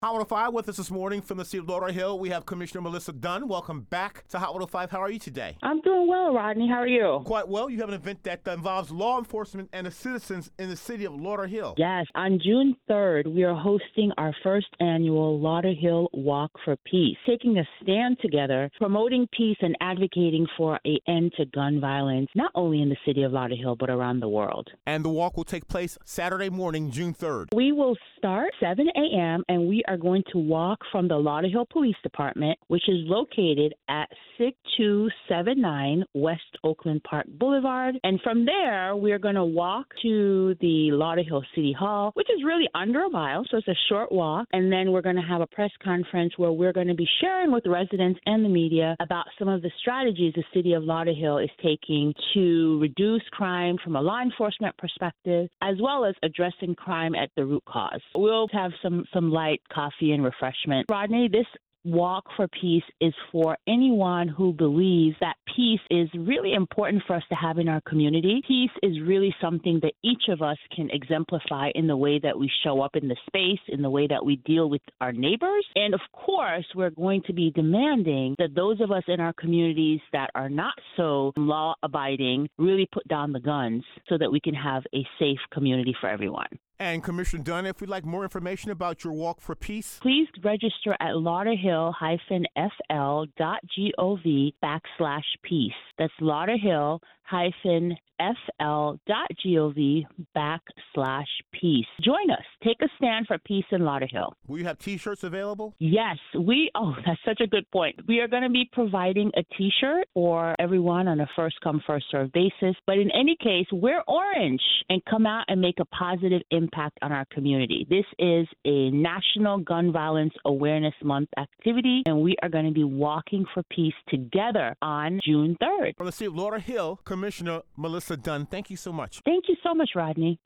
Hot 105 with us this morning from the city of Lauderhill. We have Commissioner Melissa Dunn. Welcome back to Hot 105. How are you today? I'm doing well, Rodney. How are you? Quite well. You have an event that involves law enforcement and the citizens in the city of Lauderhill. Yes, on June 3rd, we are hosting our first annual Lauderhill Walk for Peace, taking a stand together, promoting peace and advocating for a end to gun violence, not only in the city of Lauderhill, but around the world. And the walk will take place Saturday morning, June 3rd. We will start 7 a.m. and we are going to walk from the Lauderhill Police Department, which is located at 6279 West Oakland Park Boulevard. And from there, we're going to walk to the Lauderhill City Hall, which is really under a mile, so it's a short walk. And then we're going to have a press conference where we're going to be sharing with residents and the media about some of the strategies the city of Lauderhill is taking to reduce crime from a law enforcement perspective, as well as addressing crime at the root cause. We'll have some, some light coffee and refreshment. Rodney, this Walk for Peace is for anyone who believes that peace is really important for us to have in our community. Peace is really something that each of us can exemplify in the way that we show up in the space, in the way that we deal with our neighbors. And of course, we're going to be demanding that those of us in our communities that are not so law abiding really put down the guns so that we can have a safe community for everyone. And Commissioner Dunn, if we'd like more information about your walk for peace, please register at lauderhill-fl.gov backslash peace. That's lauderhill fl.gov backslash peace. Join us. Take a stand for peace in Lauderhill. Will you have t-shirts available? Yes, we, oh, that's such a good point. We are going to be providing a t-shirt for everyone on a first come, first serve basis. But in any case, wear orange and come out and make a positive impact on our community. This is a National Gun Violence Awareness Month activity, and we are going to be walking for peace together on June 3rd. From the city of Hill, Commissioner Melissa Dunn, thank you so much. Thank you so much, Rodney.